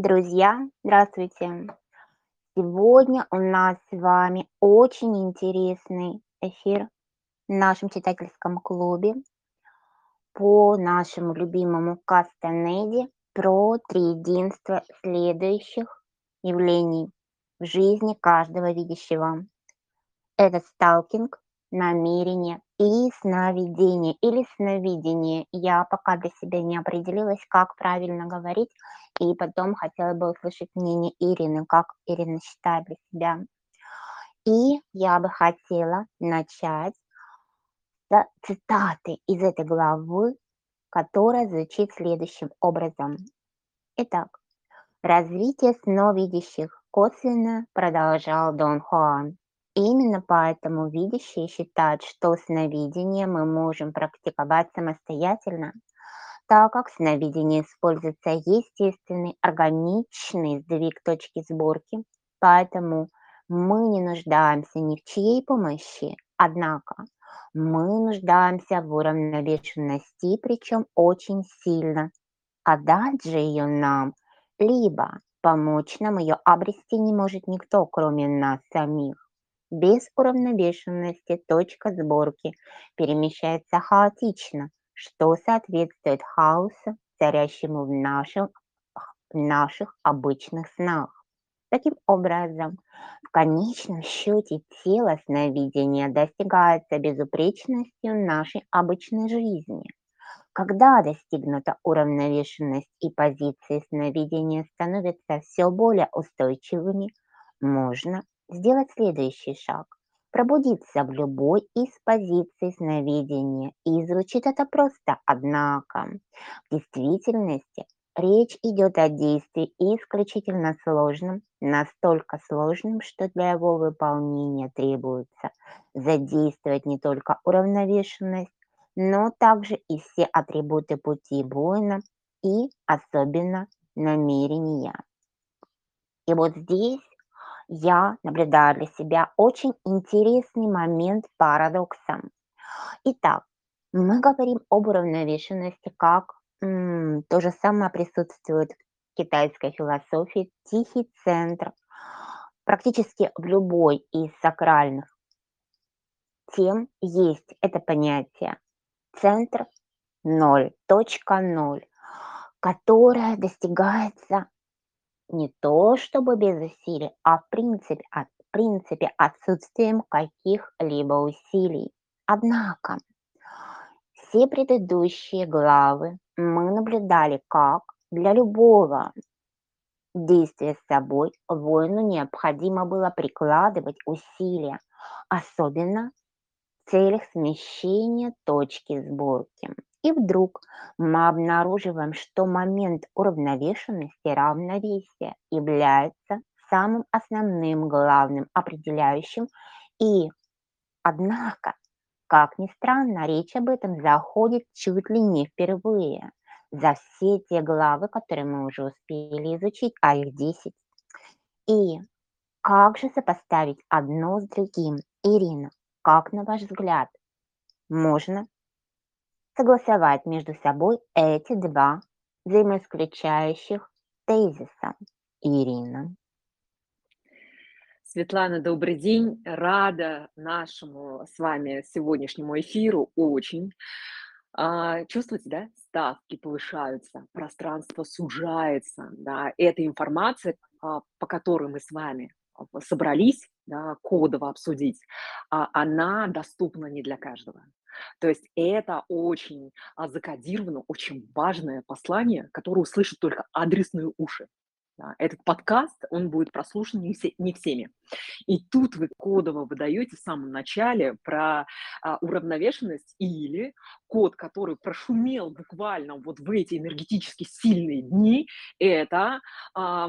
Друзья, здравствуйте! Сегодня у нас с вами очень интересный эфир в нашем читательском клубе по нашему любимому Кастанеде про триединство следующих явлений в жизни каждого видящего. Это сталкинг, намерение и сновидение или сновидение. Я пока для себя не определилась, как правильно говорить, и потом хотела бы услышать мнение Ирины, как Ирина считает для себя. И я бы хотела начать с цитаты из этой главы, которая звучит следующим образом. Итак, развитие сновидящих косвенно продолжал Дон Хуан. Именно поэтому видящие считают, что сновидение мы можем практиковать самостоятельно, так как сновидение используется естественный, органичный сдвиг точки сборки, поэтому мы не нуждаемся ни в чьей помощи, однако мы нуждаемся в уравновешенности, причем очень сильно, а дать же ее нам, либо помочь нам ее обрести не может никто, кроме нас самих. Без уравновешенности точка сборки перемещается хаотично, что соответствует хаосу, царящему в, нашем, в наших обычных снах. Таким образом, в конечном счете тело сновидения достигается безупречностью нашей обычной жизни. Когда достигнута уравновешенность и позиции сновидения становятся все более устойчивыми, можно сделать следующий шаг – пробудиться в любой из позиций сновидения. И звучит это просто, однако в действительности речь идет о действии исключительно сложном, настолько сложном, что для его выполнения требуется задействовать не только уравновешенность, но также и все атрибуты пути воина и особенно намерения. И вот здесь я наблюдаю для себя очень интересный момент парадокса. Итак, мы говорим об уравновешенности, как м, то же самое присутствует в китайской философии, тихий центр. Практически в любой из сакральных тем есть это понятие центр ноль, точка ноль, которая достигается не то чтобы без усилий, а в принципе, от, в принципе отсутствием каких-либо усилий. Однако все предыдущие главы мы наблюдали, как для любого действия с собой воину необходимо было прикладывать усилия, особенно в целях смещения точки сборки. И вдруг мы обнаруживаем, что момент уравновешенности равновесия является самым основным, главным, определяющим. И, однако, как ни странно, речь об этом заходит чуть ли не впервые за все те главы, которые мы уже успели изучить, а их 10. И как же сопоставить одно с другим? Ирина, как на ваш взгляд, можно согласовать между собой эти два взаимоисключающих тезиса. Ирина. Светлана, добрый день. Рада нашему с вами сегодняшнему эфиру очень. А, чувствуете, да? Ставки повышаются, пространство сужается, да. Эта информация, а, по которой мы с вами собрались, да, кодово обсудить, а, она доступна не для каждого. То есть это очень а, закодировано, очень важное послание, которое услышат только адресные уши. Этот подкаст, он будет прослушан не, все, не всеми. И тут вы кодово выдаете в самом начале про а, уравновешенность или код, который прошумел буквально вот в эти энергетически сильные дни, это а,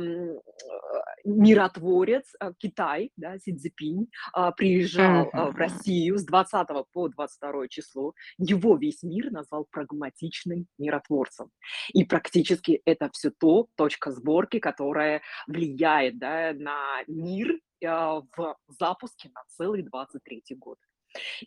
миротворец а, Китай, да, Си Цзипинь, а, приезжал а, в Россию с 20 по 22 число. Его весь мир назвал прагматичным миротворцем. И практически это все то, точка сборки, которая влияет да, на мир а, в запуске на целый 23 год.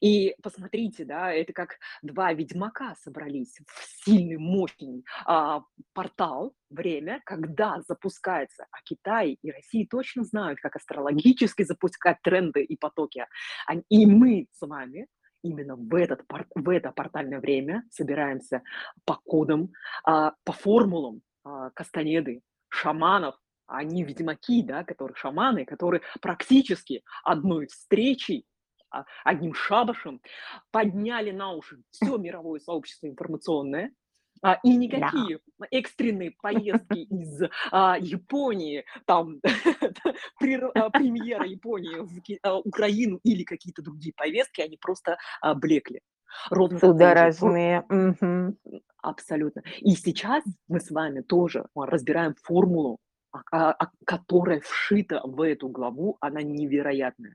И посмотрите, да, это как 2 ведьмака собрались в сильный, мощный, а, портал, время, когда запускается. А Китай и Россия точно знают, как астрологически запускать тренды и потоки. И мы с вами именно в этот в это портальное время собираемся по кодам, а, по формулам, а, Кастанеды, шаманов. Они ведьмаки, да, которые шаманы, которые практически одной встречей а, одним шабашем подняли на уши все мировое сообщество информационное, а, и Да. никакие экстренные поездки из а, Японии, там а, премьера Японии в а, Украину или какие-то другие повестки, они просто а, блекли. Ровно Судорожные. Мгм. Абсолютно. И сейчас мы с вами тоже а, разбираем формулу, а, а, которая вшита в эту главу, она невероятная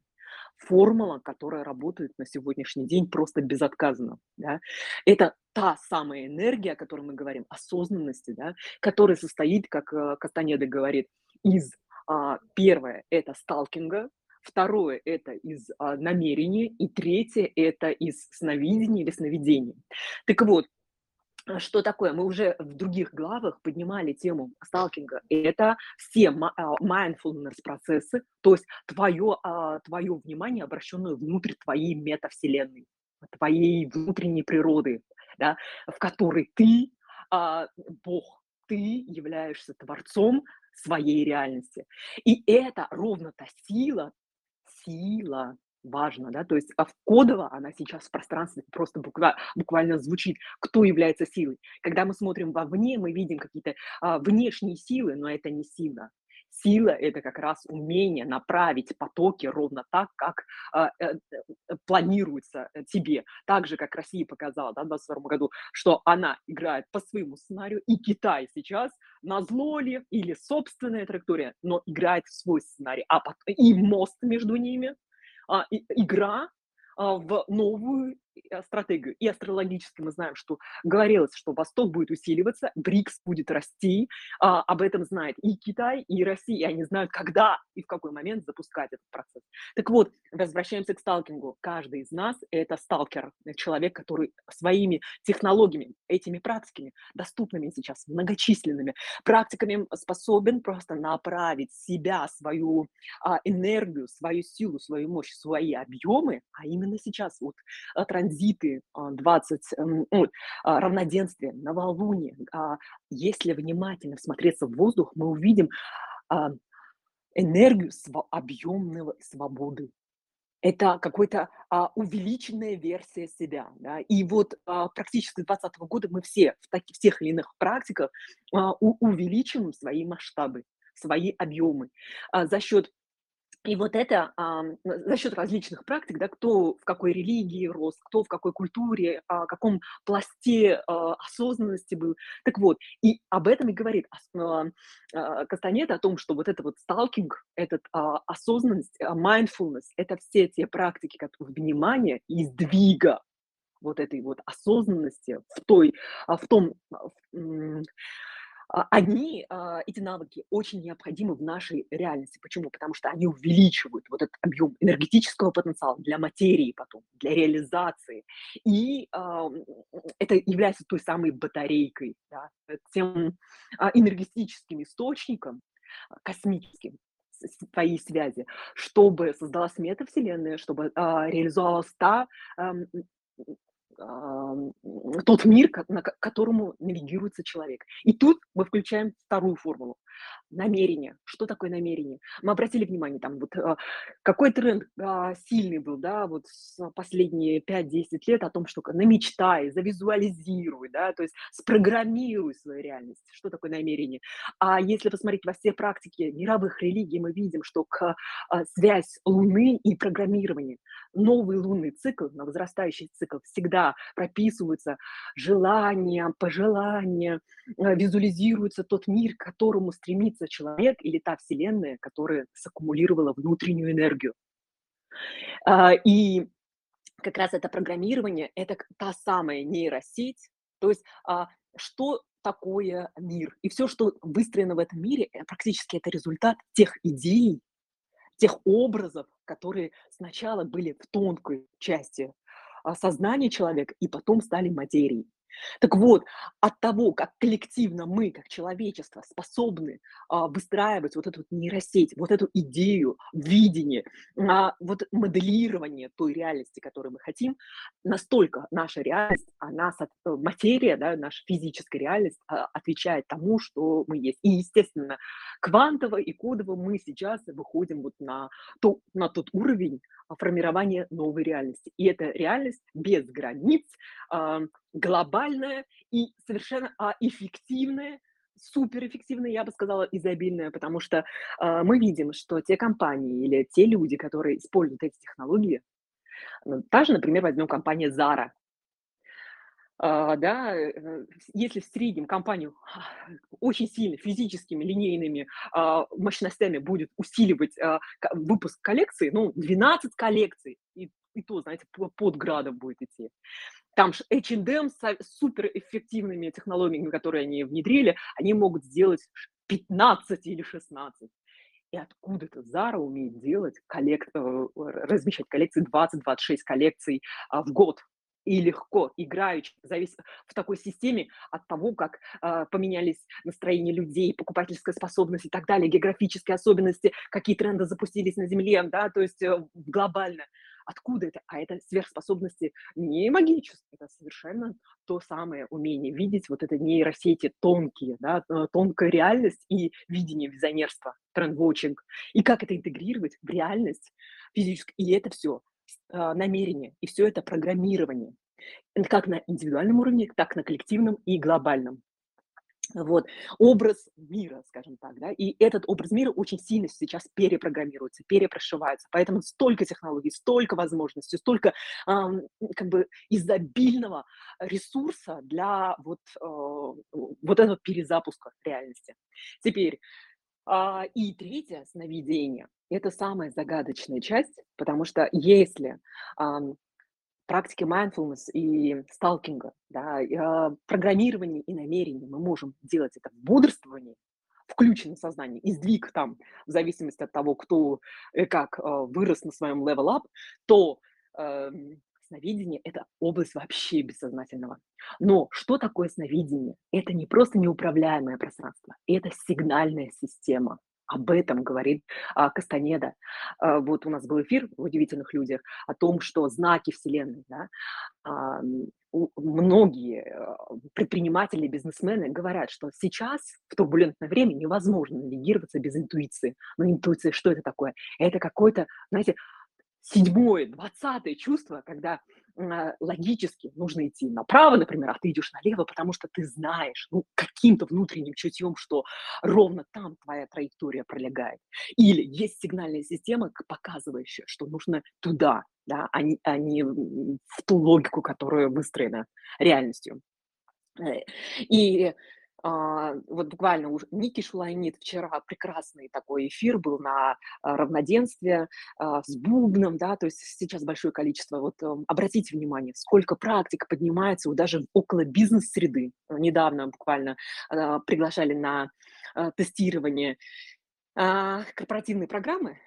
формула, которая работает на сегодняшний день просто безотказно, да. Это та самая энергия, о которой мы говорим, осознанности, да, которая состоит, как, э, Кастанеда говорит, из, а, 1- это сталкинга, второе- это из, а, намерения, и третье- это из сновидения или сновидений. Так вот, а, что такое? Мы уже в других главах поднимали тему сталкинга. Это все а, mindfulness процессы, то есть твое, а, твое внимание, обращенное внутрь твоей метавселенной, твоей внутренней природы, да, в которой ты а, Бог, ты являешься творцом своей реальности. И это ровно та сила, сила, важно, да, то есть а в кодово она сейчас в пространстве просто буква- буквально звучит, кто является силой. Когда мы смотрим вовне, мы видим какие-то а, внешние силы, но это не сила. Сила– это как раз умение направить потоки ровно так, как а, э, э, планируется э, тебе. Так же, как Россия показала да, в 2022 году, что она играет по своему сценарию, и Китай сейчас на зло ли или собственная траектория, но играет в свой сценарий. А пот- и мост между ними, а, игра, а, в новую, стратегию. И астрологически мы знаем, что говорилось, что Восток будет усиливаться, БРИКС будет расти. А, об этом знает и Китай, и Россия. И они знают, когда и в какой момент запускать этот процесс. Так вот, возвращаемся к сталкингу. Каждый из нас- это сталкер, э, человек, который своими технологиями, этими практиками, доступными сейчас, многочисленными практиками, способен просто направить себя, свою а, энергию, свою силу, свою мощь, свои объемы, а именно сейчас вот а, транзиты а, 20, м, ну, а, равноденствие, новолуние. а, Если внимательно всмотреться в воздух, мы увидим а, энергию объемного свободы. Это какой-то а, увеличенная версия себя. Да? И вот а, практически с 2020 года мы все в, таки- в тех или иных практиках а, у- увеличиваем свои масштабы, свои объемы а, за счет и вот это, ам, за счет различных практик, да, кто в какой религии рос, кто в какой культуре, а, каком пласте, а, осознанности был. Так вот, и об этом и говорит а, а, Кастанеда, о том, что вот это вот сталкинг, этот, а, осознанность, а, mindfulness- это все те практики, как внимания и сдвига вот этой вот осознанности в той, а, в том, а, в, а, они, а, эти навыки очень необходимы в нашей реальности. Почему? Потому что они увеличивают вот этот объем энергетического потенциала для материи потом, для реализации. И ам, это является той самой батарейкой, да, э, тем а, энергетическим источником а, космическим с- с- твоей связи, чтобы создалась метавселенная, чтобы а, реализовалась та тот мир, ко которому навигируется человек. И тут мы включаем вторую формулу. Намерение. Что такое намерение? Мы обратили внимание, там вот, а, какой тренд, а, сильный был, да, вот последние пять-десять лет о том, что к намечтай, завизуализируй, да, то есть спрограммируй свою реальность. Что такое намерение? А если посмотреть во все практики мировых религий, мы видим, что к а, связь Луны и программирования. Новый лунный цикл, на возрастающий цикл всегда прописываются желания, пожелания, э, визуализируется тот мир, к которому стремится человек или та вселенная, которая саккумулировала внутреннюю энергию. А, и как раз это программирование- это та самая нейросеть. То есть, а, что такое мир? И все, что выстроено в этом мире, э, практически это результат тех идей, тех образов, которые сначала были в тонкой части, а, сознания человека и потом стали материей. Так вот, от того, как коллективно мы, как человечество, способны а, выстраивать вот эту вот нейросеть, вот эту идею, видение, а, вот моделирование той реальности, которую мы хотим, настолько наша реальность, она, э, материя, да, наша физическая реальность а, отвечает тому, что мы есть. И, естественно, квантово и кодово мы сейчас выходим вот на, то, на тот уровень формирования новой реальности. И эта реальность без границ, глобальная и совершенно а, эффективная, суперэффективная, я бы сказала, изобильная, потому что а, мы видим, что те компании или те люди, которые используют эти технологии, ну, та же, например, возьмем компания Zara, а, да, э, если в среднем компанию очень сильно физическими линейными а, мощностями будет усиливать а, выпуск коллекции, ну, 12 коллекций, и, и то, знаете, под градом будет идти. Там же H&M с суперэффективными технологиями, которые они внедрили, они могут сделать 15 или 16. И откуда-то Zara умеет делать, коллек... Э, размещать коллекции 20-26 коллекций в год и легко, играючи, завис в такой системе от того, как э, поменялись настроения людей, покупательская способность и так далее, географические особенности, какие тренды запустились на Земле, да, то есть э, глобально. Откуда это? А это сверхспособности не магические, это совершенно то самое умение видеть вот это нейросети тонкие, да, тонкая реальность и видение визионерства, трендвотчинг. И как это интегрировать в реальность физическую. И это все а, намерение, и все это программирование. Как на индивидуальном уровне, так на коллективном и глобальном. Вот. Образ мира, скажем так, да, и этот образ мира очень сильно сейчас перепрограммируется, перепрошивается, поэтому столько технологий, столько возможностей, столько эм, как бы изобильного ресурса для вот, э, вот этого перезапуска реальности. Теперь, а, и третье сновидение – это самая загадочная часть, потому что если практики mindfulness и сталкинга, да, и, а, и намерение мы можем делать это в бодрствовании, включенном сознании, и сдвиг там, в зависимости от того, кто и как а, вырос на своем level up, то эм, Сновидение– это область вообще бессознательного. Но что такое сновидение? Это не просто неуправляемое пространство, это сигнальная система. Об этом говорит а, Кастанеда. А, вот у нас был эфир в «Удивительных людях» о том, что знаки Вселенной, да, а, многие а, предприниматели, бизнесмены говорят, что сейчас, в турбулентное время, невозможно навигироваться без интуиции. Но интуиция, что это такое? Это какой-то, знаете, седьмое, двадцатое чувство, когда логически нужно идти направо, например, а ты идешь налево, потому что ты знаешь, ну, каким-то внутренним чутьем, что ровно там твоя траектория пролегает. Или есть сигнальная система, показывающая, что нужно туда, да, а не, а не в ту логику, которая выстроена реальностью. Э, и вот буквально уже Ники Шулайнит вчера прекрасный такой эфир был на а, равноденстве а, с бубном, да, то есть сейчас большое количество, вот эм, обратите внимание, сколько практик поднимается даже около бизнес-среды. Недавно буквально приглашали на тестирование корпоративные программы,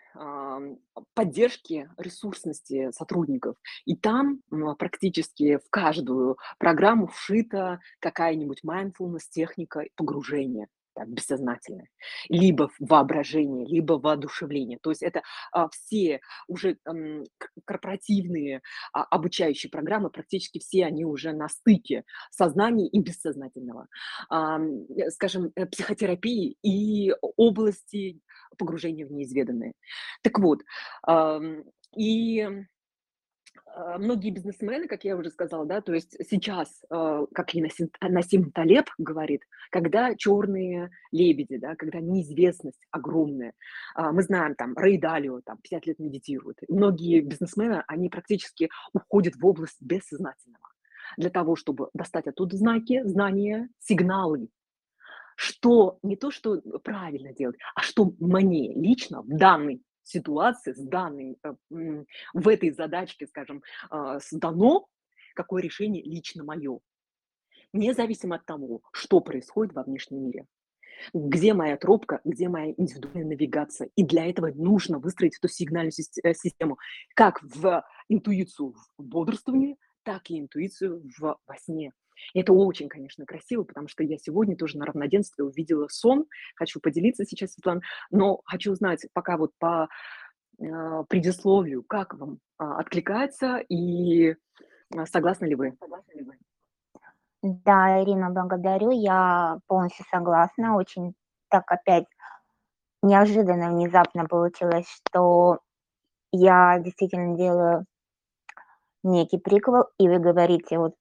поддержки ресурсности сотрудников. И там практически в каждую программу вшита какая-нибудь mindfulness техника погружения так, бессознательное, либо воображение, либо воодушевление. То есть это а, все уже корпоративные а, обучающие программы, практически все они уже на стыке сознания и бессознательного. А, скажем, э, психотерапии и области погружения в неизведанное. Так вот, и а, многие бизнесмены, как я уже сказала, да, то есть сейчас, а, как и Насим, Насим Талеб говорит, когда черные лебеди, да, когда неизвестность огромная, а, мы знаем, там, Рэй Далио, там, 50 лет медитирует, многие бизнесмены, они практически уходят в область бессознательного для того, чтобы достать оттуда знаки, знания, сигналы, что не то, что правильно делать, а что мне лично в данный ситуации, с данной, э, в этой задачке, скажем, а, сдано, какое решение лично мое, независимо от того, что происходит во внешнем мире. Где моя тропка, где моя индивидуальная навигация? И для этого нужно выстроить эту сигнальную э, систему как в интуицию в бодрствовании, так и интуицию в во сне. И это очень, конечно, красиво, потому что я сегодня тоже на равноденствии увидела сон. Хочу поделиться сейчас, Светлана, но хочу узнать пока вот по, а, предисловию, как вам, а, откликается и, а, согласны ли вы? Да, Ирина, благодарю. Я полностью согласна. Очень так опять неожиданно, внезапно получилось, что я действительно делаю некий приквел, и вы говорите вот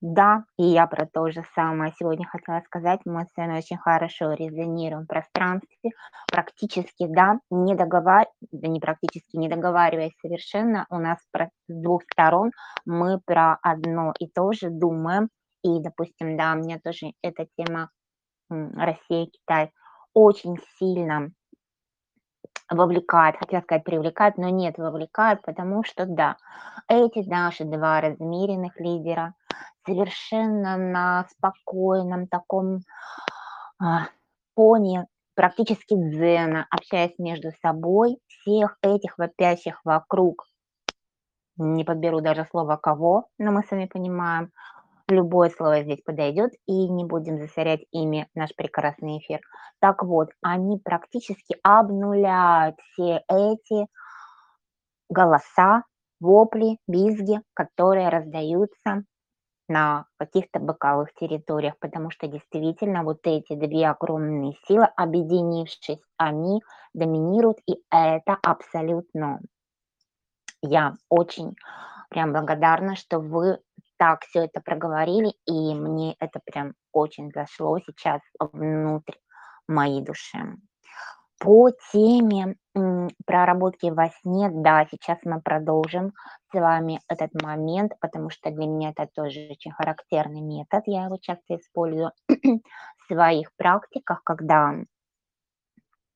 да, и я про то же самое сегодня хотела сказать. Мы с вами очень хорошо резонируем в пространстве. Практически, да, не договар... да не практически, не договариваясь совершенно, у нас про... с двух сторон мы про одно и то же думаем. И, допустим, да, мне тоже эта тема Россия, Китай очень сильно вовлекает, хотела сказать привлекает, но нет, вовлекает, потому что да, эти наши два размеренных лидера совершенно на спокойном таком а, фоне, практически дзена, общаясь между собой, всех этих вопящих вокруг, не подберу даже слово кого, но мы сами понимаем, Любое слово здесь подойдет, и не будем засорять ими наш прекрасный эфир. Так вот, они практически обнуляют все эти голоса, вопли, визги, которые раздаются на каких-то боковых территориях, потому что действительно вот эти две огромные силы, объединившись, они доминируют, и это абсолютно я очень прям благодарна, что вы так все это проговорили, и мне это прям очень зашло сейчас внутрь моей души. По теме проработки во сне, да, сейчас мы продолжим с вами этот момент, потому что для меня это тоже очень характерный метод, я его часто использую в своих практиках, когда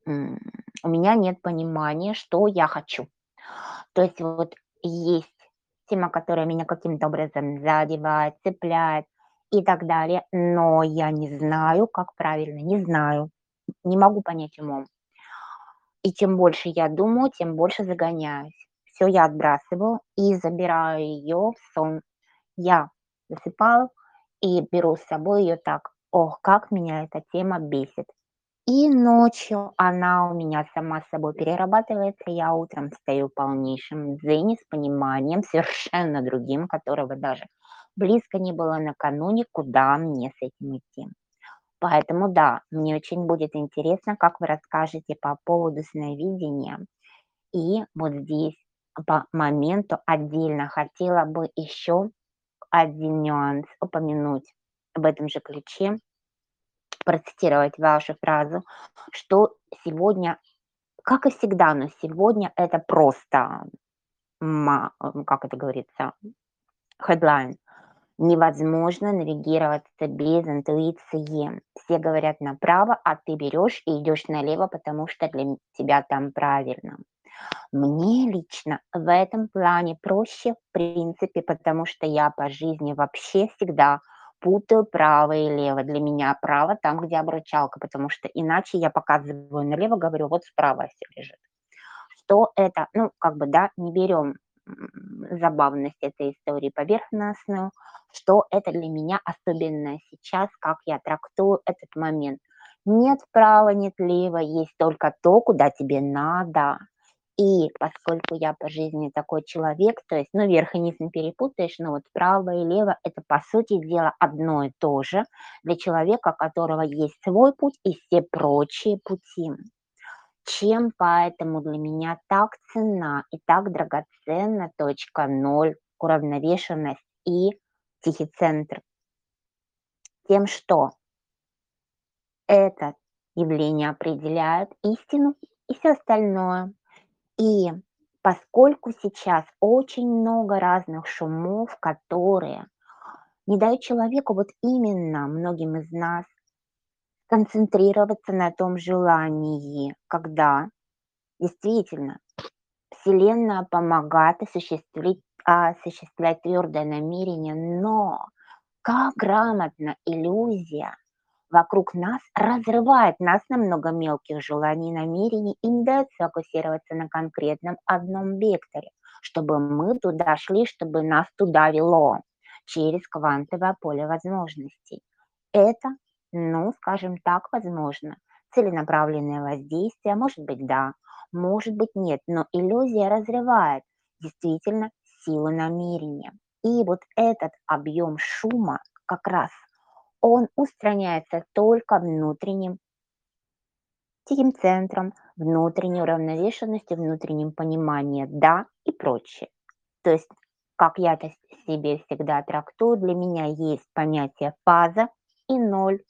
у меня нет понимания, что я хочу. То есть вот есть тема, которая меня каким-то образом задевает, цепляет и так далее, но я не знаю, как правильно, не знаю, не могу понять умом. И чем больше я думаю, тем больше загоняюсь. Все я отбрасываю и забираю ее в сон. Я засыпаю и беру с собой ее так. Ох, как меня эта тема бесит. И ночью она у меня сама с собой перерабатывается. Я утром встаю в полнейшем дзене с пониманием совершенно другим, которого даже близко не было накануне, куда мне с этим идти. Поэтому да, мне очень будет интересно, как вы расскажете по поводу сновидения. И вот здесь по моменту отдельно хотела бы еще один нюанс упомянуть в этом же ключе процитировать вашу фразу, что сегодня, как и всегда, но сегодня это просто, как это говорится, headline. Невозможно навигироваться без интуиции. Все говорят направо, а ты берешь и идешь налево, потому что для тебя там правильно. Мне лично в этом плане проще, в принципе, потому что я по жизни вообще всегда путаю право и лево. Для меня право там, где обручалка, потому что иначе я показываю налево, говорю, вот справа все лежит. Что это? Ну, как бы, да, не берем забавность этой истории поверхностную, что это для меня особенно сейчас, как я трактую этот момент. Нет права, нет лево, есть только то, куда тебе надо. И поскольку я по жизни такой человек, то есть, ну, верх и низ не перепутаешь, но вот право и лево– это, по сути дела, одно и то же для человека, у которого есть свой путь и все прочие пути. Чем поэтому для меня так ценна и так драгоценна точка ноль, уравновешенность и тихий центр? Тем, что это явление определяет истину и все остальное. И поскольку сейчас очень много разных шумов, которые не дают человеку вот именно многим из нас концентрироваться на том желании, когда действительно Вселенная помогает осуществить, осуществлять твердое намерение, но как грамотно иллюзия вокруг нас разрывает нас на много мелких желаний, намерений и не дает сфокусироваться на конкретном одном векторе, чтобы мы туда шли, чтобы нас туда вело через квантовое поле возможностей. Это, ну, скажем так, возможно. Целенаправленное воздействие, может быть, да, может быть, нет, но иллюзия разрывает действительно силу намерения. И вот этот объем шума как раз он устраняется только внутренним тихим центром, внутренней уравновешенностью, внутренним пониманием «да» и прочее. То есть, как я это себе всегда трактую, для меня есть понятие фаза и ноль.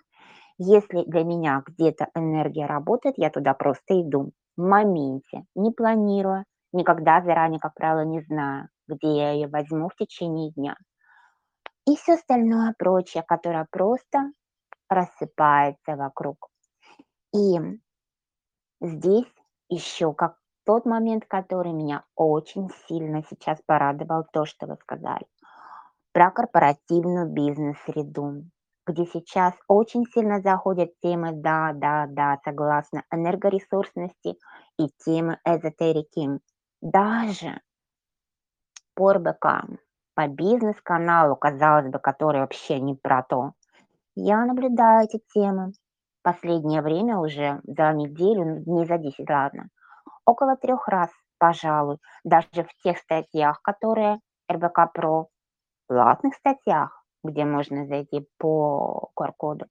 Если для меня где-то энергия работает, я туда просто иду в моменте, не планируя, никогда заранее, как правило, не знаю, где я ее возьму в течение дня и все остальное прочее, которое просто рассыпается вокруг. И здесь еще как тот момент, который меня очень сильно сейчас порадовал, то, что вы сказали, про корпоративную бизнес-среду, где сейчас очень сильно заходят темы «да, да, да», согласно энергоресурсности и темы эзотерики. Даже по РБК по бизнес-каналу, казалось бы, который вообще не про то. Я наблюдаю эти темы. Последнее время уже за неделю, ну, не за 10, ладно, около трех раз, пожалуй, даже в тех статьях, которые РБК Про, платных статьях, где можно зайти по QR-коду,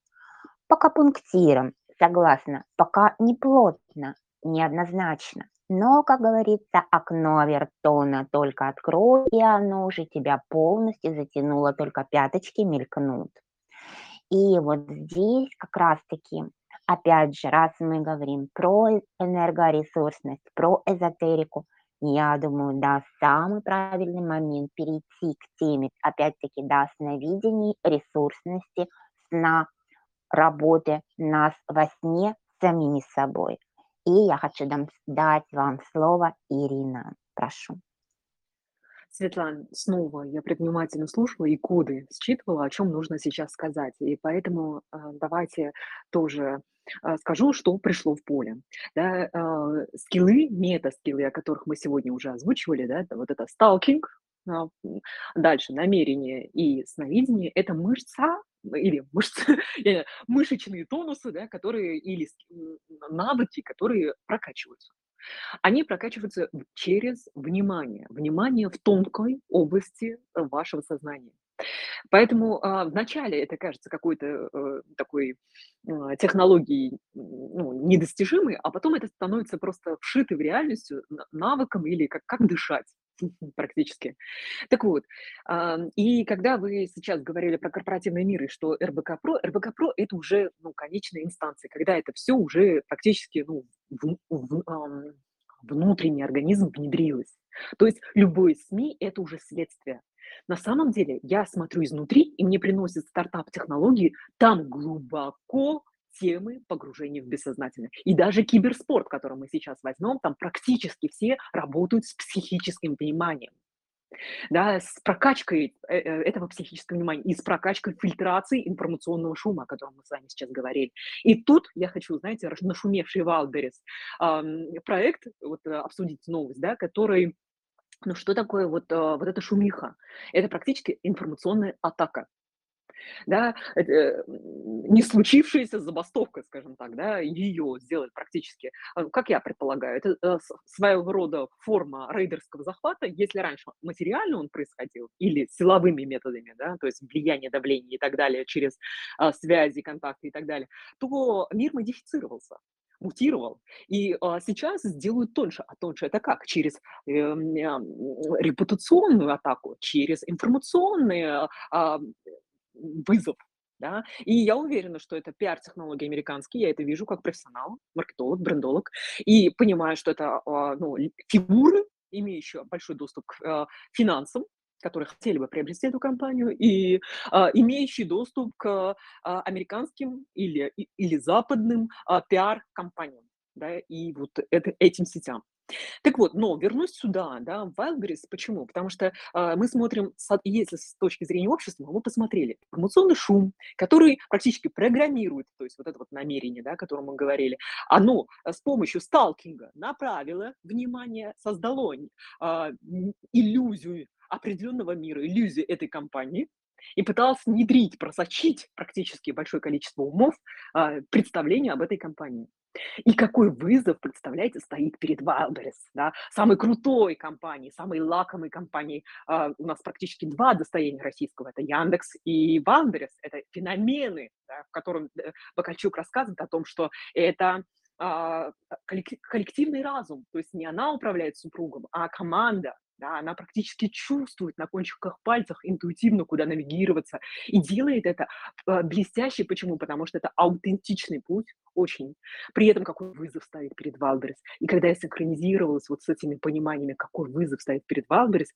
пока пунктиром, согласна, пока не плотно, неоднозначно. Но, как говорится, окно Авертона только открой, и оно уже тебя полностью затянуло, только пяточки мелькнут. И вот здесь как раз-таки, опять же, раз мы говорим про энергоресурсность, про эзотерику, я думаю, да, самый правильный момент перейти к теме, опять-таки, да, сновидений, ресурсности, сна, работы нас во сне самими собой. И я хочу дать вам слово, Ирина. Прошу. Светлана, снова я внимательно слушала и коды считывала, о чем нужно сейчас сказать. И поэтому э, давайте тоже э, скажу, что пришло в поле. Да, э, скиллы, мета-скиллы, о которых мы сегодня уже озвучивали, да, вот это сталкинг, дальше намерение и сновидение, это мышца или мышцы, мышечные тонусы, да, которые или навыки, которые прокачиваются. Они прокачиваются через внимание, внимание в тонкой области вашего сознания. Поэтому а, вначале это кажется какой-то э, такой э, технологией ну, недостижимой, а потом это становится просто вшитой в реальность навыком или как, как дышать. практически. Так вот, и когда вы сейчас говорили про корпоративный мир и что РБК Про, РБК Про это уже ну, конечная инстанция, когда это все уже практически ну, в, в, внутренний организм внедрилось. То есть любой СМИ – это уже следствие. На самом деле я смотрю изнутри, и мне приносят стартап-технологии там глубоко темы погружения в бессознательное. И даже киберспорт, который мы сейчас возьмем, там практически все работают с психическим вниманием. Да, с прокачкой э, э, этого психического внимания и с прокачкой фильтрации информационного шума, о котором мы с вами сейчас говорили. И тут я хочу, знаете, нашумевший Wildberries проект, вот э, обсудить новость, да, который ну что такое вот, вот эта шумиха? Это практически информационная атака да, э, не случившаяся забастовка, скажем так, да, ее сделать практически, а, как я предполагаю, это э, своего рода форма рейдерского захвата, если раньше материально он происходил или силовыми методами, да, то есть влияние, давление и так далее, через а, связи, контакты и так далее, то мир модифицировался мутировал. И а, сейчас сделают тоньше. А тоньше это как? Через э, э, репутационную атаку, через информационные а, вызов. Да? И я уверена, что это пиар-технологии американские, я это вижу как профессионал, маркетолог, брендолог, и понимаю, что это а, ну, фигуры, имеющие большой доступ к а, финансам, которые хотели бы приобрести эту компанию, и а, имеющие доступ к а, американским или, или западным а, пиар-компаниям, да, и вот это, этим сетям. Так вот, но вернусь сюда, да, в Wildberries. Почему? Потому что, а, мы смотрим, если с точки зрения общества, мы посмотрели информационный шум, который практически программирует, то есть вот это вот намерение, да, о котором мы говорили, оно э, с помощью сталкинга направило внимание, создало м, иллюзию определенного мира, иллюзию этой компании и пыталось внедрить, просочить практически большое количество умов, а, представление об этой компании. И какой вызов, представляете, стоит перед Wildberries, да, самой крутой компанией, самой лакомой компанией. А, у нас практически два достояния российского, это Яндекс и Wildberries, это феномены, да, в котором э, Бакальчук рассказывает о том, что это а, коллективный разум, то есть не она управляет супругом, а команда, да, она практически чувствует на кончиках пальцах интуитивно, куда навигироваться, и делает это э, блестяще. Почему? Потому что это аутентичный путь, очень. При этом какой вызов ставит перед Wildberries. И когда я синхронизировалась вот с этими пониманиями, какой вызов ставит перед Wildberries,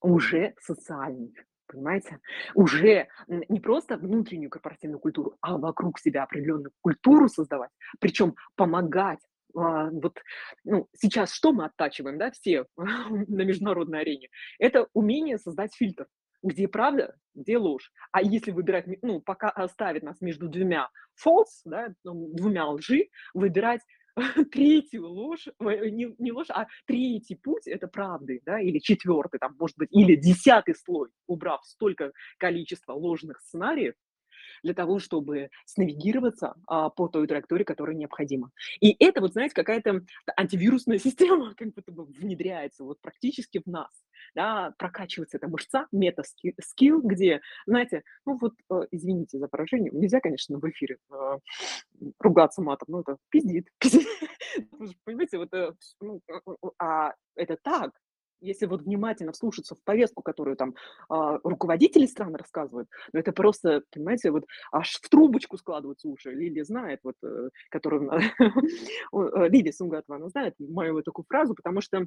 уже социальный, понимаете? Уже не просто внутреннюю корпоративную культуру, а вокруг себя определенную культуру создавать, причем помогать а, вот, ну, сейчас что мы оттачиваем, да, все на международной арене? Это умение создать фильтр, где правда, где ложь. А если выбирать, ну, пока оставит нас между двумя false, да, ну, двумя лжи, выбирать третью ложь, не, не ложь, а третий путь это правды, да, или четвертый, там, может быть, или десятый слой, убрав столько количества ложных сценариев, для того, чтобы снавигироваться а, по той траектории, которая необходима. И это, вот знаете, какая-то антивирусная система как будто бы внедряется вот практически в нас. Да, прокачивается эта мышца, мета-скилл, где, знаете, ну вот, э, извините за поражение, нельзя, конечно, в эфире э, ругаться матом, но это пиздит. Понимаете, вот, э, ну, а это так, если вот внимательно вслушаться в повестку, которую там а, руководители стран рассказывают, ну это просто, понимаете, вот аж в трубочку складываются уши. Лилия знает, вот, э, которую э, Лилия Сунгатова, она знает мою вот такую фразу, потому что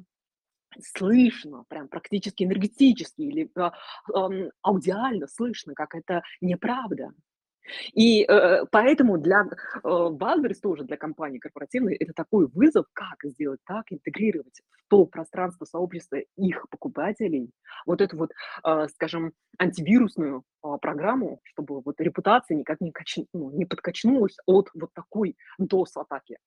слышно, прям практически энергетически или а, аудиально слышно, как это неправда. И э, поэтому для э, Wildberries тоже для компании корпоративной это такой вызов, как сделать так, интегрировать в то пространство сообщества их покупателей вот эту вот, э, скажем, антивирусную э, программу, чтобы вот репутация никак не, кач... ну, не подкачнулась от вот такой DOS-атаки.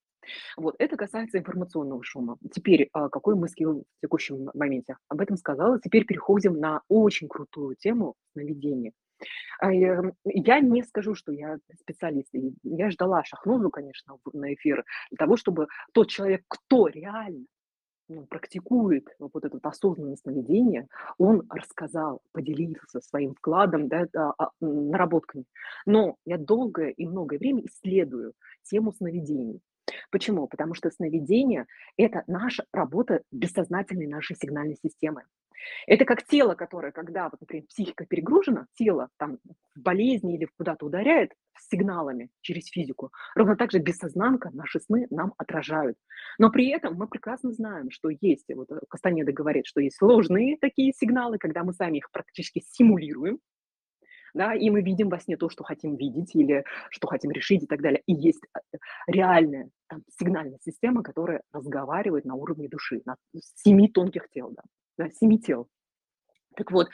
Вот, это касается информационного шума. Теперь, э, какой мы скилл в текущем моменте? Об этом сказала. Теперь переходим на очень крутую тему сновидения. А, эм, я не скажу, что я специалист. я ждала Шахнозу, конечно, на эфир для того, чтобы тот человек, кто реально ну, практикует вот это вот осознанное сновидение, он рассказал, поделился своим вкладом, да, а, а, наработками. Но я долгое и многое время исследую тему сновидений. Почему? Потому что сновидение– это наша работа бессознательной нашей сигнальной системы. Это как тело, которое, когда, вот, например, психика перегружена, тело там в болезни или куда-то ударяет сигналами через физику. Ровно так же бессознанка наши сны нам отражают. Но при этом мы прекрасно знаем, что есть, вот э, Кастанеда говорит, что есть ложные такие сигналы, когда мы сами их практически симулируем, да, и мы видим во сне то, что хотим видеть или что хотим решить и так далее. И есть э, реальная там, сигнальная система, которая разговаривает на уровне души, на семи тонких тел, да да, семи тел. Так вот,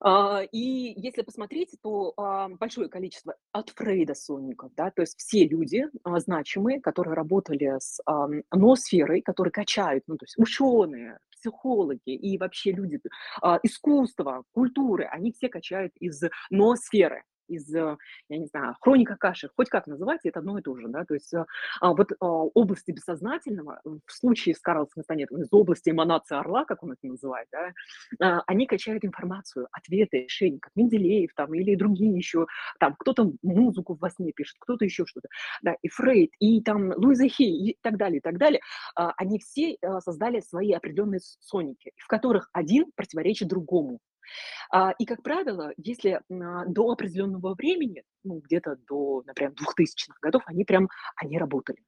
а, и если посмотреть, то а, большое количество от Фрейда сонников, да, то есть все люди а, значимые, которые работали с ноосферой, которые качают, ну, то есть ученые, психологи и вообще люди искусства, культуры, они все качают из ноосферы из, э, я не знаю, хроника каши, хоть как называйте, это одно и то же, да, то есть э, а, вот а, области бессознательного, в случае с Карлосом Кастанетом, из области эманации орла, как он это называет, да, а, они качают информацию, ответы, решения, как Менделеев там или другие еще, там кто-то музыку во сне пишет, кто-то еще что-то, да, и Фрейд, и там Луиза Хей, и так далее, и так далее, они все создали свои определенные соники, в которых один противоречит другому, и, как правило, если а, до определенного времени, ну, где-то до, например, 2000-х годов, они прям, они работали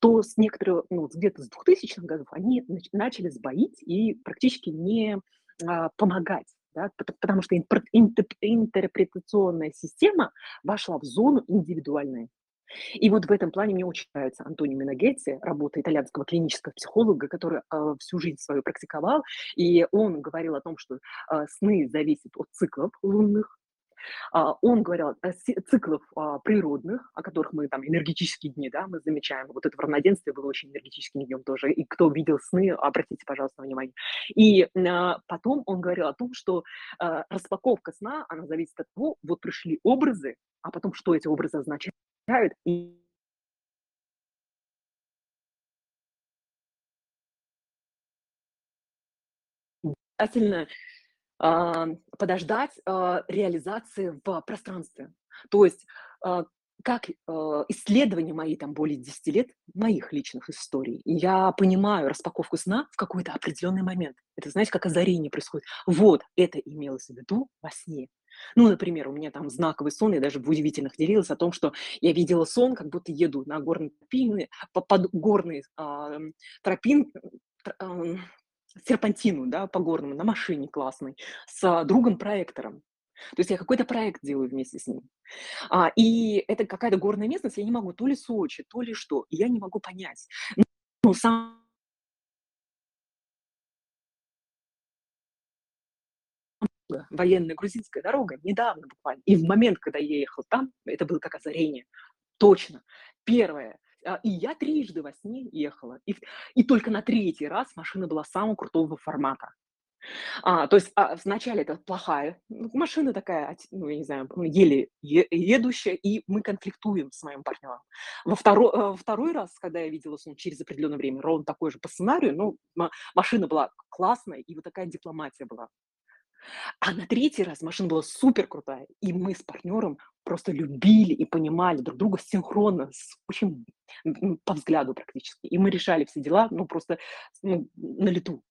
то с некоторых, ну, где-то с 2000-х годов они начали сбоить и практически не а, помогать. Да, потому что интерпретационная система вошла в зону индивидуальной. И вот в этом плане мне очень нравится Антонио Минагетти, работа итальянского клинического психолога, который а, всю жизнь свою практиковал. И он говорил о том, что а, сны зависят от циклов лунных, а, он говорил о циклов а, природных, о которых мы там энергетические дни, да, мы замечаем. Вот это в равноденствии было очень энергетическим днем тоже. И кто видел сны, обратите, пожалуйста, внимание. И потом он говорил о том, что распаковка сна, она зависит от того, вот пришли образы, а потом что эти образы означают, и обязательно а, подождать, а, реализации в пространстве. То есть, а, как, исследования мои там более 10 лет, моих личных историй, я понимаю распаковку сна в какой-то определенный момент. Это, знаете, как озарение происходит. Вот, это имелось в виду во сне. Ну, например, у меня там знаковый сон, я даже в удивительных делилась о том, что я видела сон, как будто еду на горной тропине, по под горной, а, тропин серпантину, да, по горному, на машине классной, с другом-проектором. То есть я какой-то проект делаю вместе с ним. А, и это какая-то горная местность, я не могу, то ли Сочи, то ли что, я не могу понять. Ну, сам военная грузинская дорога, недавно буквально. И в момент, когда я ехал там, это было как озарение. Точно. Первое, а, и я трижды во сне ехала. И, и только на третий раз машина была самого крутого формата. А, то есть а, вначале это плохая ну, машина такая, ну, я не знаю, еле едущая, и мы конфликтуем с моим партнером. Во второй, во э, второй раз, когда я видела сон через определенное время, ровно такой же по сценарию, ну, машина была классная, и вот такая дипломатия была. А на третий раз машина была супер крутая, и мы с партнером просто любили и понимали друг друга синхронно, с очень по взгляду практически. И мы решали все дела, ну, просто ну, на лету.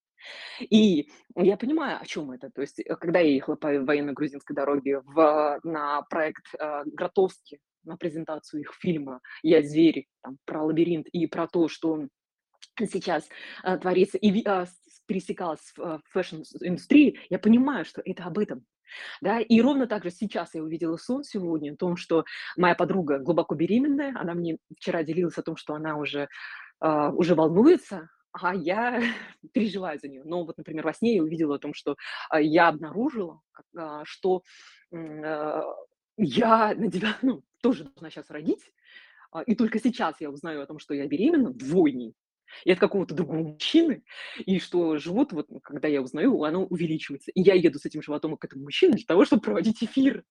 И я понимаю, о чем это. То есть, э, когда я ехала по военно-грузинской дороге в, на проект э, Гротовский, на презентацию их фильма «Я зверь», там, про лабиринт и про то, что сейчас э, творится, и э, пересекалась в э, fashion -индустрии, я понимаю, что это об этом. Да, и ровно так же сейчас я увидела сон сегодня о том, что моя подруга глубоко беременная, она мне вчера делилась о том, что она уже, э, уже волнуется, а я переживаю за нее. Но вот, например, во сне я увидела о том, что э, я обнаружила, э, что э, я на тебя, ну, тоже должна сейчас родить, и только сейчас я узнаю о том, что я беременна двойней и от какого-то другого мужчины, и что живот, вот когда я узнаю, оно увеличивается. И я еду с этим животом к этому мужчине для того, чтобы проводить эфир.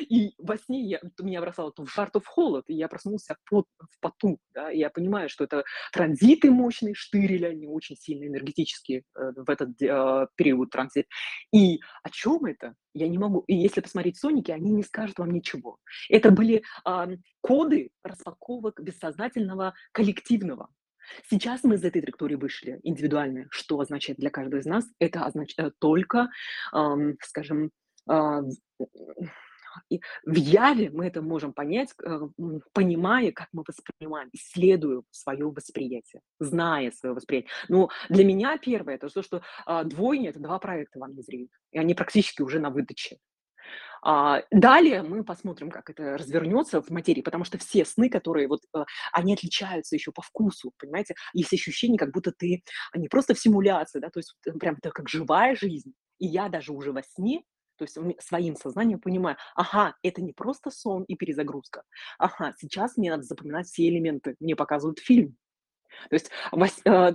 И во сне я, меня бросало то в жар, то в холод, и я проснулся в, пот, в поту, да, и я понимаю, что это транзиты мощные, штырили, они очень сильно энергетические э, в этот э, период транзит. И о чем это? Я не могу. И если посмотреть Соники, они не скажут вам ничего. Это были э, коды распаковок бессознательного коллективного. Сейчас мы из этой траектории вышли индивидуально. Что означает для каждого из нас? Это означает только, эм, скажем, э, в яве мы это можем понять, э, понимая, как мы воспринимаем, исследуя свое восприятие, зная свое восприятие. Но для меня первое, это то, что э, двойня– это два проекта во мне зреют, и они практически уже на выдаче. А, далее мы посмотрим, как это развернется в материи, потому что все сны, которые вот, э, они отличаются еще по вкусу, понимаете? Есть ощущение, как будто ты не просто в симуляции, да, то есть прям это как живая жизнь. И я даже уже во сне то есть своим сознанием понимаю, ага, это не просто сон и перезагрузка. Ага, сейчас мне надо запоминать все элементы. Мне показывают фильм. То есть вос, э,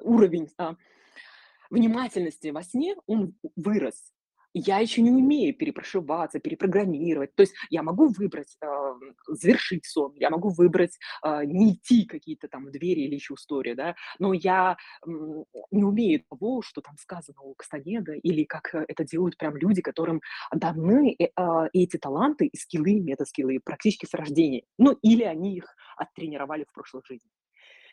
уровень э, внимательности во сне, он вырос я еще не умею перепрошиваться, перепрограммировать. То есть я могу выбрать, э, завершить сон, я могу выбрать э, не идти какие-то там двери или еще истории, да, но я э, не умею того, что там сказано у Кастанеда, или как э, это делают прям люди, которым даны э, э, эти таланты и скиллы, метаскиллы практически с рождения. Ну, или они их оттренировали в прошлой жизни.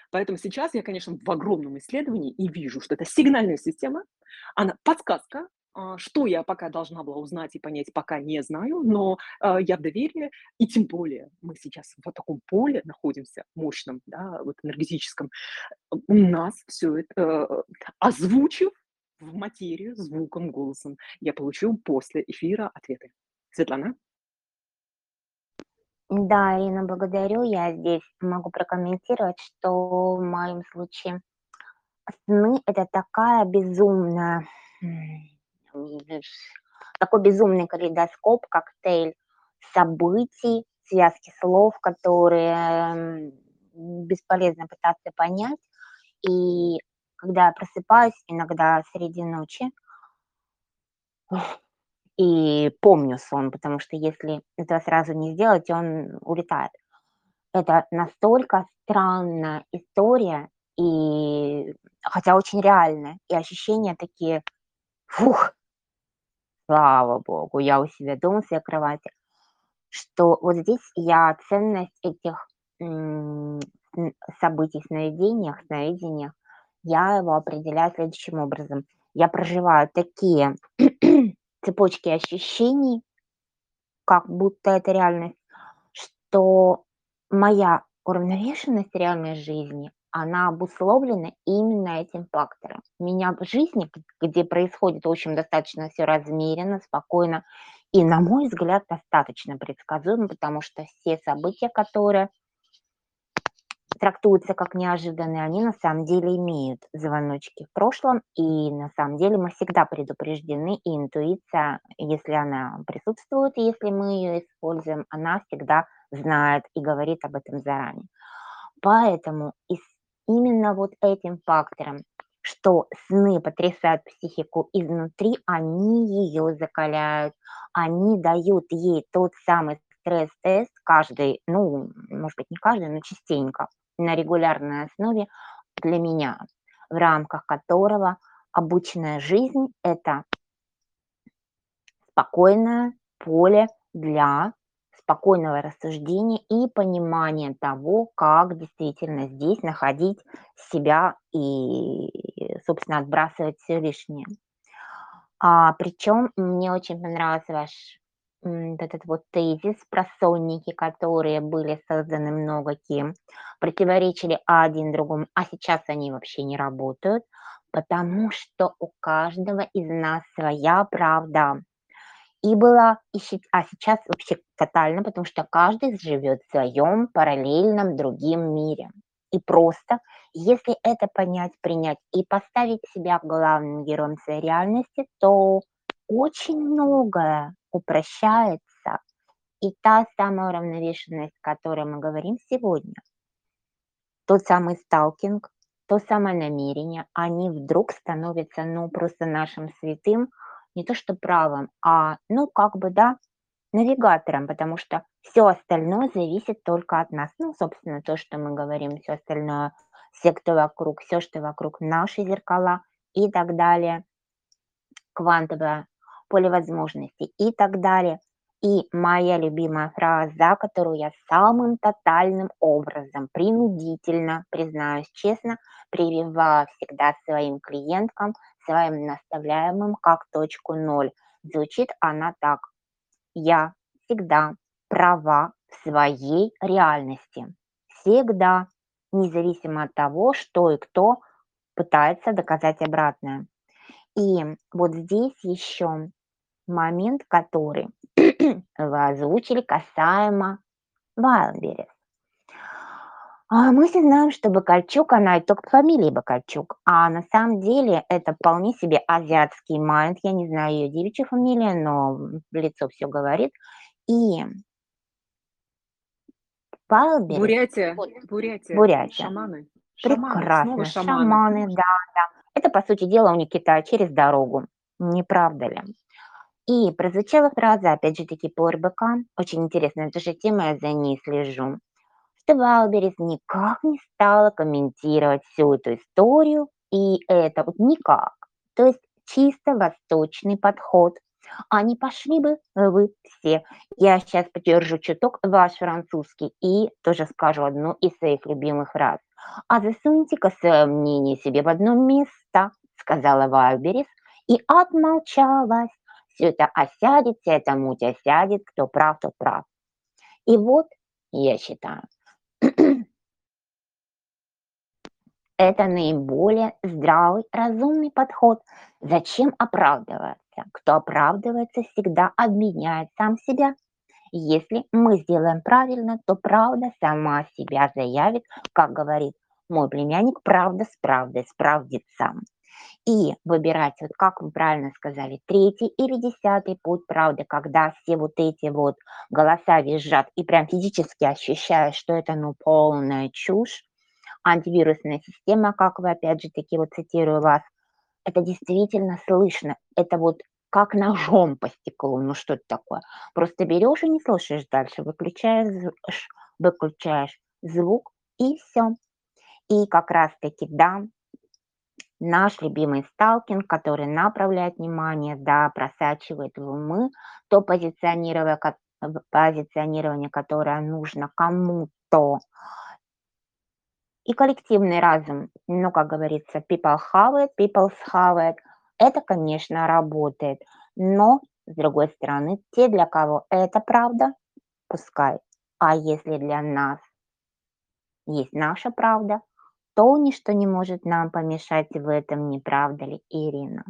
Поэтому сейчас я, конечно, в огромном исследовании и вижу, что это сигнальная система, она подсказка, а, что я пока должна была узнать и понять, пока не знаю, но э, я в доверии, и тем более мы сейчас в таком поле находимся, мощном, да, вот энергетическом, у нас все это, э, озвучив в материю звуком, голосом, я получу после эфира ответы. Светлана? Да, Ирина, благодарю. Я здесь могу прокомментировать, что в моем случае сны- это такая безумная, такой безумный калейдоскоп, коктейль событий, связки слов, которые бесполезно пытаться понять. И когда я просыпаюсь, иногда среди ночи, и помню сон, потому что если этого сразу не сделать, он улетает. Это настолько странная история, и хотя очень реальная, и ощущения такие: "Фух, слава богу, я у себя дома, в своей кровати". Что вот здесь я ценность этих, событий, сновидениях, сновидениях, я его определяю следующим образом. Я проживаю такие цепочки ощущений, как будто это реальность, что моя уравновешенность реальной жизни, она обусловлена именно этим фактором. Меня в жизни, где происходит, в общем, достаточно все размеренно, спокойно и, на мой взгляд, достаточно предсказуемо, потому что все события, которые трактуются как неожиданные, они на самом деле имеют звоночки в прошлом, и на самом деле мы всегда предупреждены, и интуиция, если она присутствует, если мы ее используем, она всегда знает и говорит об этом заранее. Поэтому и с именно вот этим фактором, что сны потрясают психику изнутри, они ее закаляют, они дают ей тот самый стресс-тест каждый, ну, может быть, не каждый, но частенько, на регулярной основе для меня, в рамках которого обычная жизнь- это спокойное поле для спокойного рассуждения и понимания того, как действительно здесь находить себя и, собственно, отбрасывать все лишнее. А, причем мне очень понравился ваш, этот вот тезис про сонники, которые были созданы много кем, противоречили один другому, а сейчас они вообще не работают, потому что у каждого из нас своя правда. И была, и щи а сейчас вообще тотально, потому что каждый живет в своем параллельном другим мире. И просто, если это понять, принять и поставить себя главным героем своей реальности, то очень многое упрощается. И та самая уравновешенность, о которой мы говорим сегодня, тот самый сталкинг, то самое намерение, они вдруг становятся, ну, просто нашим святым, не то что правом, а, ну, как бы, да, навигатором, потому что все остальное зависит только от нас. Ну, собственно, то, что мы говорим, все остальное, все, кто вокруг, все, что вокруг, наши зеркала и так далее квантовое поле возможностей и так далее. И моя любимая фраза, которую я самым тотальным образом, принудительно, признаюсь честно, прививаю всегда своим клиенткам, своим наставляемым как точку ноль. Звучит она так. Я всегда права в своей реальности. Всегда, независимо от того, что и кто пытается доказать обратное. И вот здесь еще момент, который вы озвучили касаемо Wildberries. А мы все знаем, что Бакальчук, она и только по фамилии Бакальчук, а на самом деле это вполне себе азиатский майнд. Я не знаю ее девичью фамилию, но в лицо все говорит. И Wildberries, Бурятия, вот, Бурятия, Бурятия, шаманы, шаманы, прекрасно, шаманы. шаманы, да, да. Это, по сути дела, у них Китай через дорогу, не правда ли? И прозвучала фраза, опять же таки, по РБК, очень интересная тоже тема, я за ней слежу, что Wildberries никак не стала комментировать всю эту историю, и это вот никак. То есть чисто восточный подход. Не пошли бы вы все. Я сейчас поддержу чуток ваш французский и тоже скажу одну из своих любимых фраз. А засуньте-ка свое мнение себе в одно место, сказала Wildberries и отмолчалась. Все это осядет, вся эта муть осядет, кто прав, тот прав. И вот, я считаю, это наиболее здравый, разумный подход. Зачем оправдываться? Кто оправдывается, всегда обвиняет сам себя. Если мы сделаем правильно, то правда сама себя заявит, как говорит мой племянник, правда с правдой справдится. И выбирать, вот как вы правильно сказали, третий или десятый путь правды, когда все вот эти вот голоса визжат и прям физически ощущаешь, что это ну полная чушь, антивирусная система, как вы опять же таки, вот цитирую вас, это действительно слышно, это вот как ножом по стеклу, ну что это такое? Просто берешь и не слушаешь дальше, выключаешь, выключаешь звук и все. И как раз таки, да, Наш любимый сталкинг, который направляет внимание, да, просачивает в умы то позиционирование, позиционирование, которое нужно кому-то. И коллективный разум, ну, как говорится, people have it, people have it. Это, конечно, работает, но, с другой стороны, те, для кого это правда, пускай. А если для нас есть наша правда, то ничто не может нам помешать в этом, не правда ли, Ирина?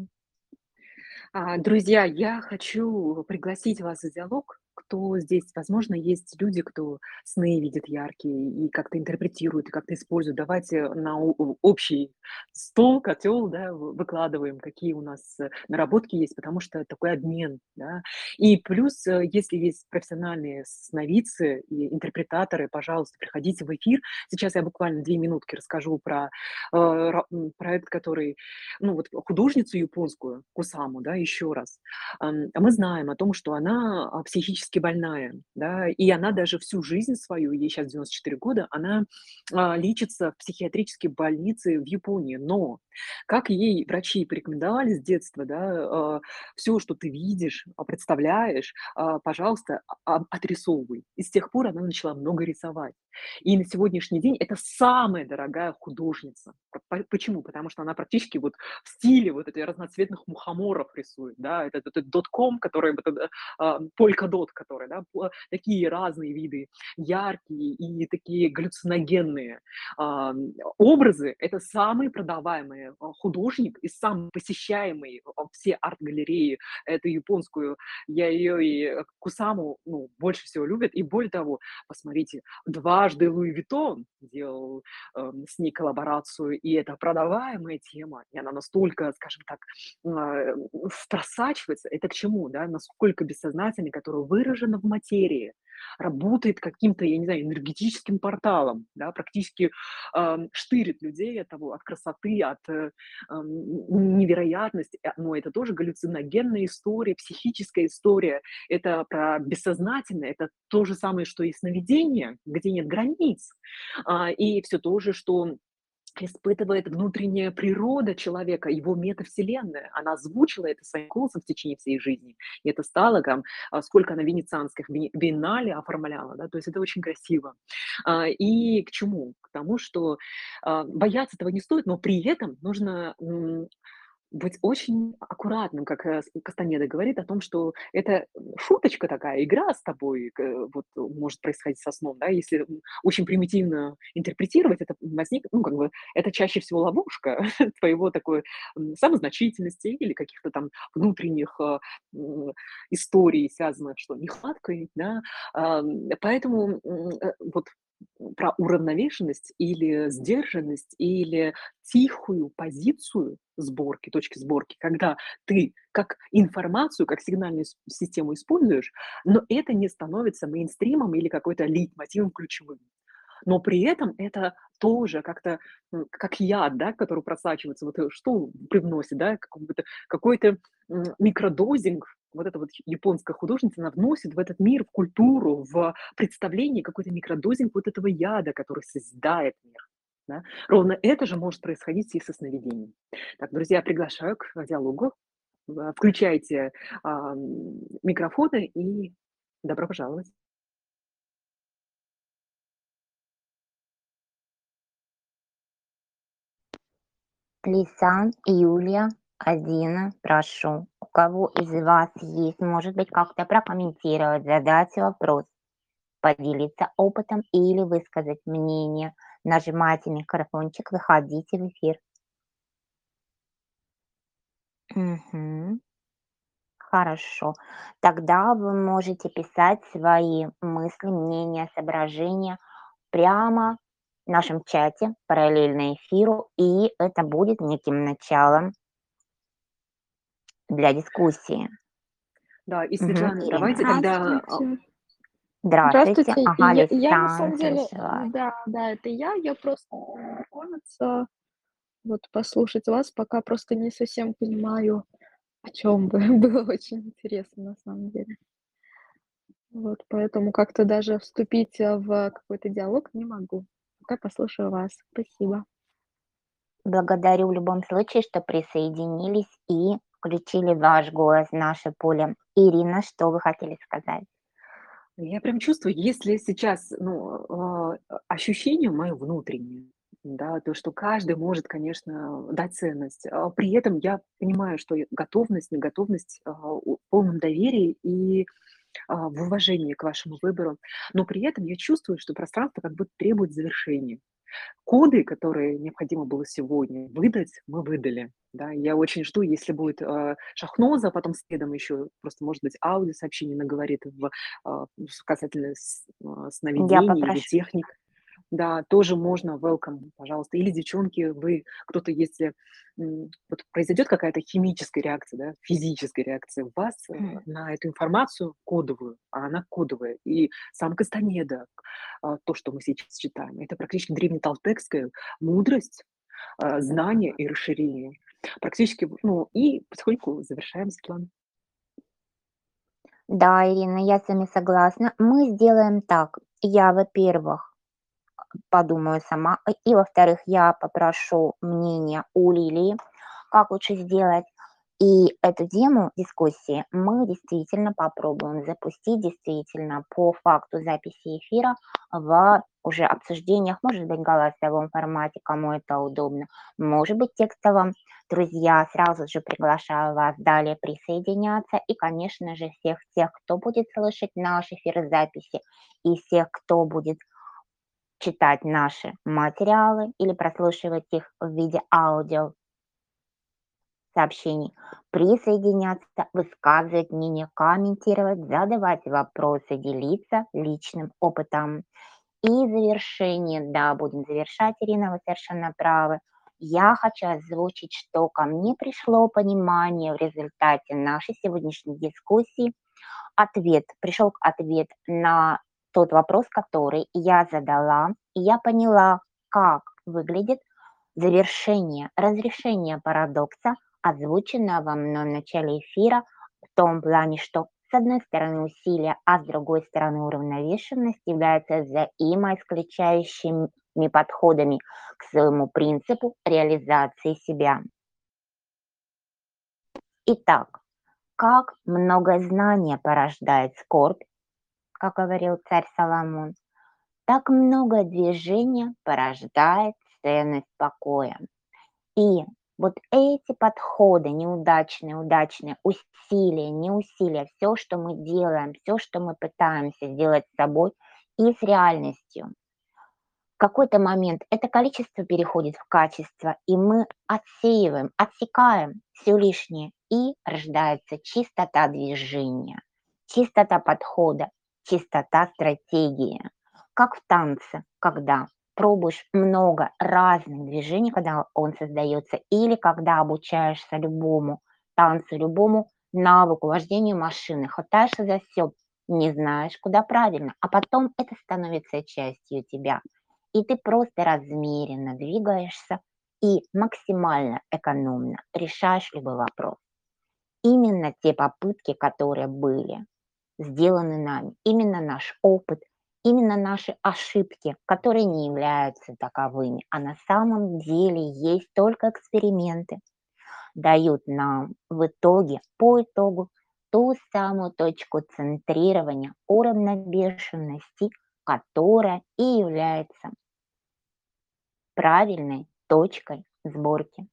А, друзья, я хочу пригласить вас в диалог. Кто здесь, возможно, есть люди, кто сны видит яркие и как-то интерпретирует, и как-то использует. Давайте на общий стол, котел, да, вы- выкладываем, какие у нас э, наработки есть, потому что такой обмен, да. И плюс, э, если есть профессиональные сновидцы и интерпретаторы, пожалуйста, приходите в эфир. Сейчас я буквально две минутки расскажу про э, проект, который ну, вот художницу японскую, Кусаму, да, еще раз, мы знаем о том, что она а, психически больная, да, и она даже всю жизнь свою, ей сейчас 94 года, она а, лечится в психиатрической больнице в Японии. Но, как ей врачи порекомендовали с детства, да, все, что ты видишь, а, представляешь, а, пожалуйста, а- отрисовывай. И с тех пор она начала много рисовать. И на сегодняшний день это самая дорогая художница. Почему? Потому что она практически вот в стиле вот этих разноцветных мухоморов рисует, да, это, это дотком, который, это, а, полькадот, который, да, такие разные виды, яркие и такие галлюциногенные а, м, образы, это самый продаваемый а, художник и самый посещаемый а, все арт-галереи, эту японскую, я ее и э, Кусаму, ну, больше всего любят, и более того, посмотрите, дважды Луи Виттон делал эм, с ней коллаборацию, и это продаваемая тема, и она настолько, скажем так, а, в- просачивается. Это к чему, да? Насколько бессознательный, который выражено в материи, работает каким-то, я не знаю, энергетическим порталом, да, практически ам, штырит людей от того, от красоты, от э, невероятности. Э, Но это тоже галлюциногенная история, психическая история. Это про бессознательное, это то же самое, что и сновидение, где нет границ. А, и все то же, что испытывает внутренняя природа человека, его метавселенная. Она озвучила это своим голосом в течение всей жизни. И это стало там, а, сколько она венецианских би- биеннале оформляла, да, то есть это очень красиво. А, И к чему? К тому, что а, бояться этого не стоит, но при этом нужно быть очень аккуратным, как, э, Кастанеда говорит о том, что это, шуточка такая, игра с тобой, э, вот э, может происходить со сном, да. Если, очень примитивно интерпретировать, это возник ну, как бы, это чаще всего ловушка твоего такой, самозначительности или каких-то там внутренних, м, историй, связанных, что нехваткой, да. Поэтому, э, вот, про уравновешенность или сдержанность, или тихую позицию сборки, точки сборки, когда ты как информацию, как сигнальную систему используешь, но это не становится мейнстримом или какой-то лейтмотивом ключевым. Но при этом это тоже как-то, как яд, да, который просачивается, вот э, что привносит, да, какой-то, какой-то микродозинг, вот эта вот японская художница, она вносит в этот мир, в культуру, в представление какой-то микродозинг вот этого яда, который созидает мир. Да? Ровно это же может происходить и со сновидением. Так, друзья, приглашаю к диалогу. А, Включайте а, микрофоны и добро пожаловать. Лисан, Юлия, Адина, прошу. Кого из вас есть, может быть, как-то прокомментировать, задать вопрос, поделиться опытом или высказать мнение, нажимайте микрофончик, выходите в эфир. Мгм. Хорошо. Тогда вы можете писать свои мысли, мнения, соображения прямо в нашем чате, параллельно эфиру, и это будет неким началом для дискуссии. Да, и, Светлана, Ирина. давайте тогда, а Здравствуйте. Здравствуйте. Ага, Я, я на самом деле, да, да, это я. Я просто знакомиться, вот послушать вас, пока просто не совсем понимаю, о чем вы. Было очень интересно на самом деле. Вот, поэтому как-то даже вступить э, в какой-то диалог не могу. Пока послушаю вас. Спасибо. Благодарю в любом случае, что присоединились и включили ваш голос в наше поле. Ирина, что вы хотели сказать? Я прям чувствую, если сейчас, ну, а, ощущение мое внутреннее, да, то, что каждый может, конечно, дать ценность. А при этом я понимаю, что готовность, неготовность у- в полном доверии и в уважении к вашему выбору. Но при этом я чувствую, что пространство как будто требует завершения. Коды, которые необходимо было сегодня выдать, мы выдали. Да, я очень жду, если будет э, Шахноза, потом следом еще просто, может быть, аудиосообщение наговорит в, а, с- касательно а, сновидений или техник. Да, тоже можно, welcome, пожалуйста. Или, девчонки, вы, кто-то, если вот произойдет какая-то химическая реакция, да, физическая реакция у вас М. на эту информацию кодовую, а она кодовая. И сам Кастанеда, то, что мы сейчас читаем, это практически древнеталтекская мудрость, а, знание и расширение. Практически, ну, и потихоньку завершаем план. Да, Ирина, я с вами согласна. Мы сделаем так. Я, во-первых, подумаю сама, и, во-вторых, я попрошу мнение у Лилии, как лучше сделать. И эту тему дискуссии мы действительно попробуем запустить действительно по факту записи эфира в уже обсуждениях, может быть, голосовом формате, кому это удобно, может быть, текстовом. Друзья, сразу же приглашаю вас далее присоединяться. И, конечно же, всех тех, кто будет слышать наши эфиры записи, и всех, кто будет читать наши материалы или прослушивать их в виде аудио сообщений, присоединяться, высказывать мнение, комментировать, задавать вопросы, делиться личным опытом. И завершение, да, будем завершать, Ирина, вы совершенно правы. Я хочу озвучить, что ко мне пришло понимание в результате нашей сегодняшней дискуссии. Ответ, пришел ответ на тот вопрос, который я задала, и я поняла, как выглядит завершение, разрешение парадокса, озвученного мной в начале эфира, в том плане, что с одной стороны усилия, а с другой стороны уравновешенность являются взаимоисключающими подходами к своему принципу реализации себя. Итак, как много знания порождает скорбь, как говорил царь Соломон, так много движения порождает ценность покоя. И вот эти подходы, неудачные, удачные, усилия, не усилия, все, что мы делаем, все, что мы пытаемся сделать с собой и с реальностью, в какой-то момент это количество переходит в качество, и мы отсеиваем, отсекаем все лишнее, и рождается чистота движения, чистота подхода, чистота стратегии. Как в танце, когда пробуешь много разных движений, когда он создается, или когда обучаешься любому танцу, любому навыку, вождению машины, хватаешься за все, не знаешь, куда правильно, а потом это становится частью тебя. И ты просто размеренно двигаешься и максимально экономно решаешь любой вопрос. Именно те попытки, которые были сделаны нами, именно наш опыт, именно наши ошибки, которые не являются таковыми, а на самом деле есть только эксперименты, дают нам в итоге, по итогу, ту самую точку центрирования уравновешенности, которая и является правильной точкой сборки.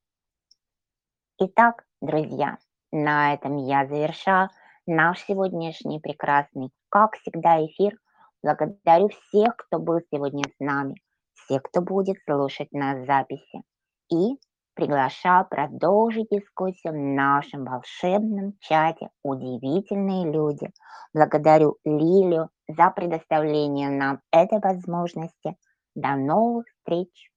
Итак, друзья, на этом я завершаю наш сегодняшний прекрасный, как всегда, эфир. Благодарю всех, кто был сегодня с нами, всех, кто будет слушать нас записи. И приглашаю продолжить дискуссию в нашем волшебном чате «Удивительные люди». Благодарю Лилю за предоставление нам этой возможности. До новых встреч!